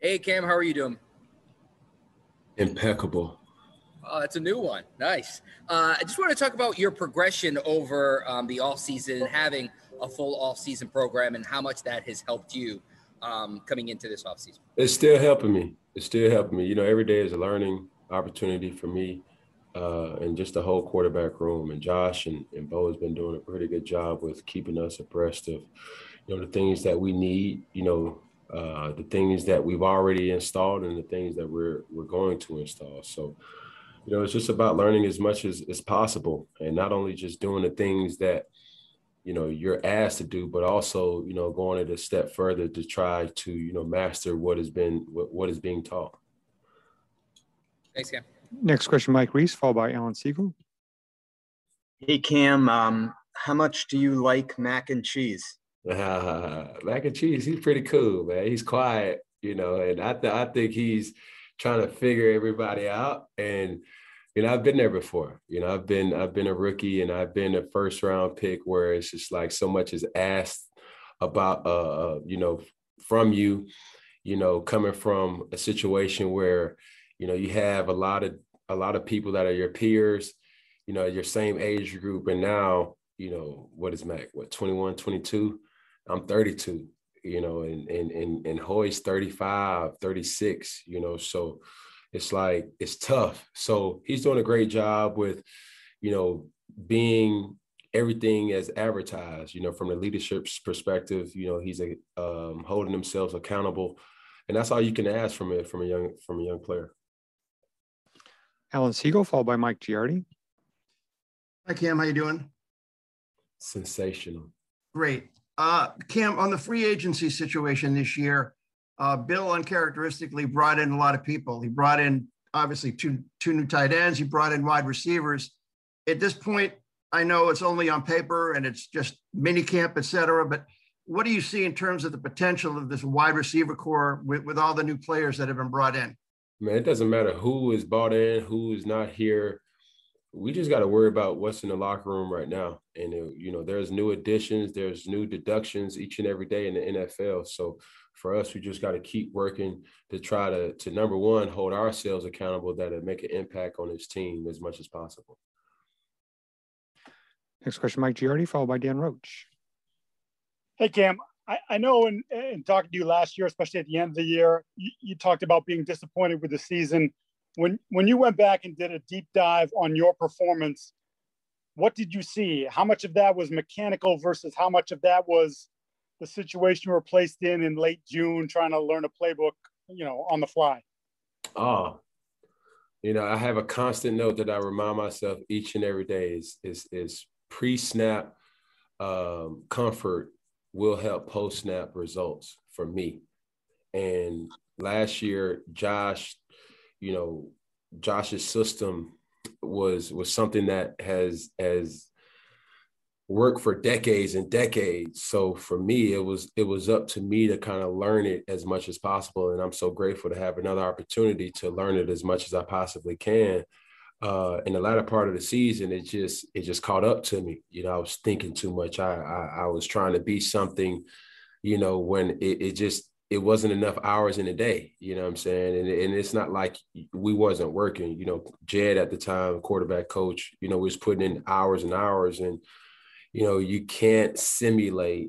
Hey, Cam, how are you doing? Impeccable. Oh, that's a new one. Nice. Uh, I just want to talk about your progression over um, the off season, having a full off season program, and how much that has helped you um, coming into this off season. It's still helping me. It's still helping me. You know, every day is a learning opportunity for me, uh, and just the whole quarterback room. And Josh and, and Bo has been doing a pretty good job with keeping us abreast of, you know, the things that we need. You know, uh, the things that we've already installed and the things that we're we're going to install. So you know, it's just about learning as much as, as possible and not only just doing the things that, you know, you're asked to do, but also, you know, going it a step further to try to, you know, master what has been, what, what is being taught. Thanks, Cam. Next question, Mike Reiss followed by Alan Siegel. Hey, Cam, um, how much do you like mac and cheese? Mac and cheese, he's pretty cool, man. He's quiet, you know, and I, th- I think he's trying to figure everybody out. And, you know, I've been there before. You know, I've been I've been a rookie and I've been a first round pick where it's just like so much is asked about uh, uh you know from you, you know, coming from a situation where, you know, you have a lot of a lot of people that are your peers, you know, your same age group. And now, you know, what is Mac? What 21, 22? I'm 32, you know, and and and and Hoy's 35, 36, you know, so it's like it's tough. So he's doing a great job with, you know, being everything as advertised. You know, from the leadership's perspective, you know, he's a um, holding themselves accountable, and that's all you can ask from it from a young from a young player. Alan Siegel, followed by Mike Giardi. Hi Cam, how you doing? Sensational. Great. Uh, Cam, on the free agency situation this year, uh, Bill uncharacteristically brought in a lot of people. He brought in obviously two two new tight ends. He brought in wide receivers. At this point, I know it's only on paper and it's just mini camp, et cetera. But what do you see in terms of the potential of this wide receiver corps with, with all the new players that have been brought in? Man, it doesn't matter who is bought in, who is not here. We just got to worry about what's in the locker room right now. And, it, you know, there's new additions, there's new deductions each and every day in the NFL. So for us, we just got to keep working to try to, to number one, hold ourselves accountable that it make an impact on this team as much as possible. Next question, Mike Giardi, followed by Dan Roche. Hey, Cam. I, I know in, in talking to you last year, especially at the end of the year, you, you talked about being disappointed with the season. When when you went back and did a deep dive on your performance, what did you see? How much of that was mechanical versus how much of that was the situation you were placed in in late June, trying to learn a playbook, you know, on the fly? Oh, you know, I have a constant note that I remind myself each and every day is is is pre-snap um, comfort will help post-snap results for me. And last year, Josh, you know, Josh's system was was something that has has worked for decades and decades. So for me, it was it was up to me to kind of learn it as much as possible. And I'm so grateful to have another opportunity to learn it as much as I possibly can. Uh, in the latter part of the season, it just it just caught up to me. You know, I was thinking too much. I I, I was trying to be something, you know, when it, it just it wasn't enough hours in a day. You know what I'm saying? And, and it's not like we wasn't working. You know, Jedd at the time, quarterback coach, you know, was putting in hours and hours and you know, you can't simulate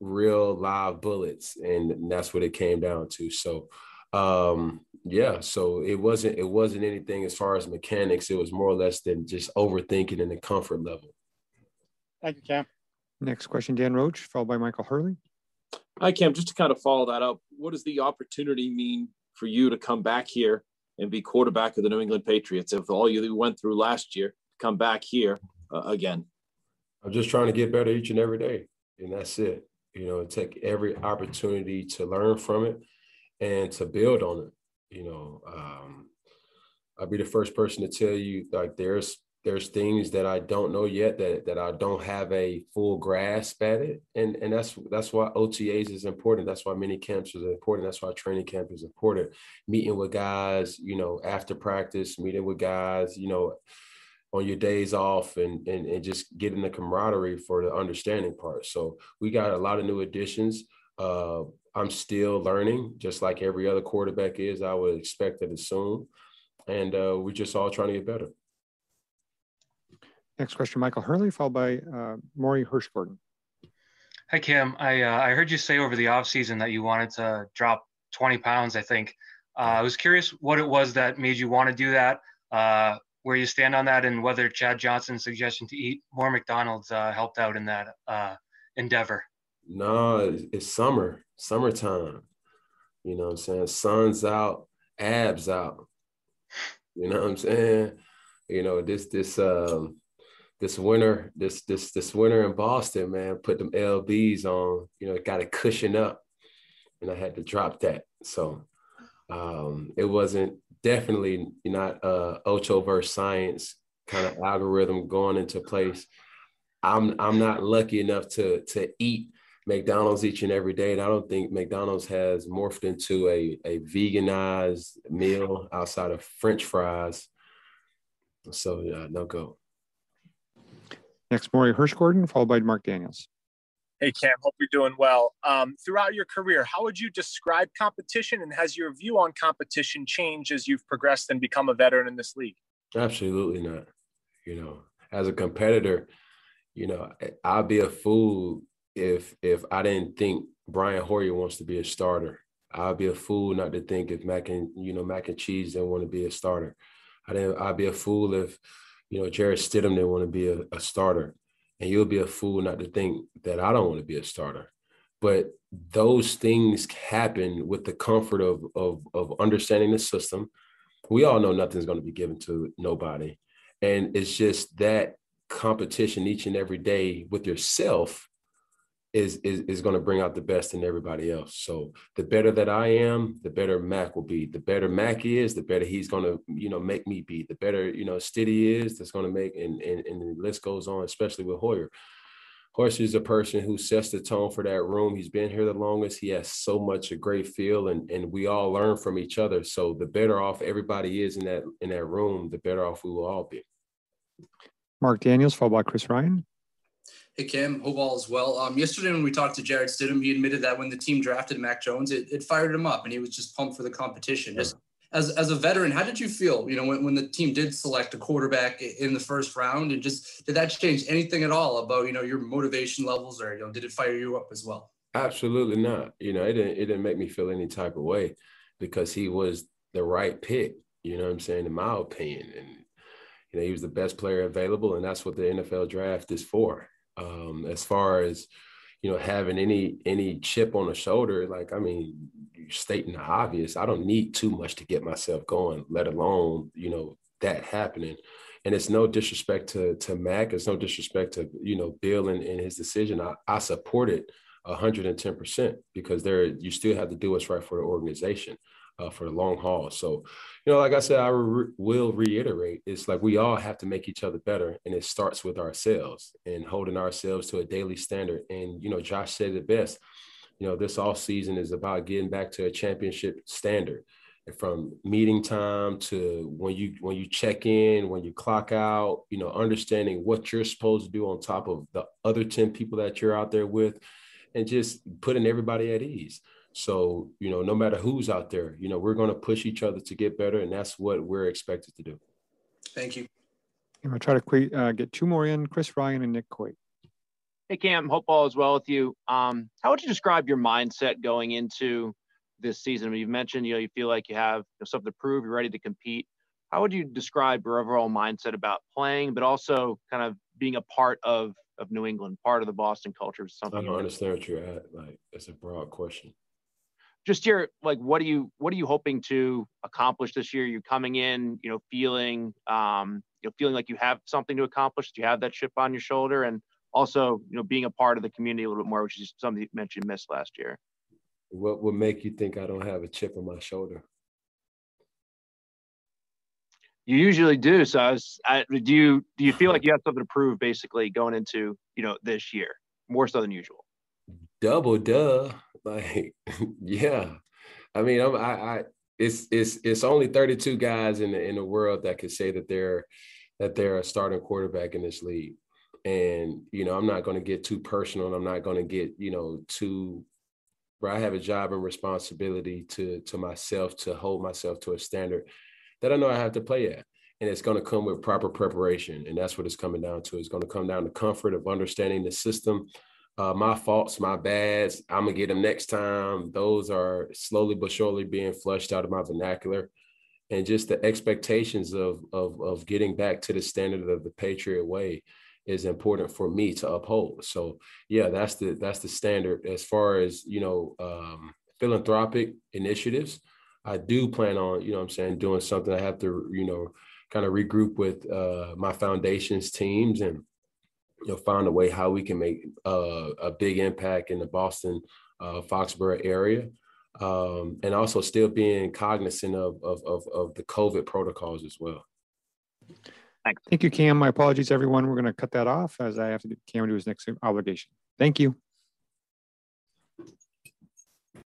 real live bullets. And that's what it came down to. So, um, yeah, so it wasn't, it wasn't anything as far as mechanics. It was more or less than just overthinking in the comfort level. Thank you, Cam. Next question, Dan Roche, followed by Michael Hurley. Hi, Cam. Just to kind of follow that up, what does the opportunity mean for you to come back here and be quarterback of the New England Patriots? If all you went through last year, come back here uh, again. I'm just trying to get better each and every day. And that's it. You know, take every opportunity to learn from it and to build on it. You know, um, I'll be the first person to tell you like there's there's things that I don't know yet that that I don't have a full grasp at it. And and that's that's why OTAs is important. That's why mini camps is important. That's why training camp is important. Meeting with guys, you know, after practice, meeting with guys, you know, on your days off and, and, and just getting the camaraderie for the understanding part. So we got a lot of new additions. Uh, I'm still learning, just like every other quarterback is. I would expect and soon, and uh, we're just all trying to get better. Next question, Michael Hurley, followed by uh, Maury Hirschgordon. Hi, Kim. I uh, I heard you say over the offseason that you wanted to drop 20 pounds, I think. Uh, I was curious what it was that made you want to do that, uh, where you stand on that, and whether Chad Johnson's suggestion to eat more McDonald's uh, helped out in that uh, endeavor. No, it's summer, summertime. You know what I'm saying? Sun's out, abs out. You know what I'm saying? You know, this this um this winter, this this this winter in Boston, man, put them LBs on, you know, it got to cushion up. And I had to drop that. So um it wasn't definitely not uh Ocho versus science kind of algorithm going into place. I'm I'm not lucky enough to to eat McDonald's each and every day. And I don't think McDonald's has morphed into a, a veganized meal outside of French fries. So yeah, no go. Next, Maury Hirschgordon, followed by Mark Daniels. Hey Cam, hope you're doing well. Um, throughout your career, how would you describe competition, and has your view on competition changed as you've progressed and become a veteran in this league? Absolutely not. You know, as a competitor, you know, I'd be a fool if if I didn't think Brian Hoyer wants to be a starter. I'd be a fool not to think if Mac and you know Mac and Cheese didn't want to be a starter. I didn't. I'd be a fool if you know Jarrett Stidham didn't want to be a, a starter, and you'll be a fool not to think that I don't want to be a starter. But those things happen with the comfort of of of understanding the system. We all know nothing's going to be given to nobody, and it's just that competition each and every day with yourself is is, is going to bring out the best in everybody else. So the better that I am, the better Mac will be. The better Mac is, the better he's going to you know make me be. The better you know Stiddy is, that's going to make and, and and the list goes on, especially with Hoyer. Hoyer is a person who sets the tone for that room. He's been here the longest. He has so much a great feel, and and we all learn from each other. So the better off everybody is in that in that room, the better off we will all be. Mark Daniels, followed by Chris Ryan. Hey, Cam. Hope all is well. Um, yesterday, when we talked to Jarrett Stidham, he admitted that when the team drafted Mac Jones, it, it fired him up and he was just pumped for the competition. Just as, as a veteran, how did you feel, you know, when, when the team did select a quarterback in the first round and just did that change anything at all about, you know, your motivation levels or, you know, did it fire you up as well? Absolutely not. You know, it didn't, it didn't make me feel any type of way because he was the right pick, you know what I'm saying, in my opinion. And, you know, he was the best player available and that's what the NFL draft is for um, as far as you know having any any chip on the shoulder like i mean stating the obvious i don't need too much to get myself going let alone you know that happening. And it's no disrespect to to mac it's no disrespect to you know bill and, and his decision. I, I support it 110% because there you still have to do what's right for the organization uh, for the long haul. So, you know, like I said, I re- will reiterate, it's like we all have to make each other better, and it starts with ourselves and holding ourselves to a daily standard. And you know, Josh said it best. You know, this off season is about getting back to a championship standard. From meeting time to when you when you check in, when you clock out, you know, understanding what you're supposed to do on top of the other 10 people that you're out there with, and just putting everybody at ease. So, you know, no matter who's out there, you know, we're going to push each other to get better. And that's what we're expected to do. Thank you. I'm going to try to uh, get two more in Chris Ryan and Nick Coit. Hey, Cam, hope all is well with you. Um, how would you describe your mindset going into this season? I mean, you've mentioned, you know, you feel like you have something to prove, you're ready to compete. How would you describe your overall mindset about playing, but also kind of being a part of, of New England, part of the Boston culture? Something I don't understand what you're at. Like, it's a broad question just your like what are you what are you hoping to accomplish this year? You're coming in you know feeling um you know feeling like you have something to accomplish do you have that chip on your shoulder and also you know being a part of the community a little bit more which is something you mentioned missed last year? What would make you think i don't have a chip on my shoulder? You usually do so I was, I, do you do you feel like you have something to prove basically going into you know this year more so than usual? Double duh like yeah i mean I'm, i i it's it's it's only 32 guys in the in the world that can say that they're that they're a starting quarterback in this league and you know i'm not going to get too personal and i'm not going to get you know too where I have a job and responsibility to to myself to hold myself to a standard that I know I have to play at. And it's going to come with proper preparation. And that's what it's coming down to. It's going to come down to comfort of understanding the system. Uh, my faults, my bads, I'm to get them next time. Those are slowly but surely being flushed out of my vernacular. And just the expectations of, of, of getting back to the standard of the Patriot way is important for me to uphold. So yeah, that's the that's the standard as far as you know um, philanthropic initiatives. I do plan on you know I'm saying doing something. I have to you know kind of regroup with uh, my foundations teams and you know find a way how we can make uh, a big impact in the Boston uh, Foxborough area. Um, and also still being cognizant of, of, of, of the COVID protocols as well. Thank you, Cam. My apologies, everyone. We're going to cut that off as I have to get Cam to his next obligation. Thank you.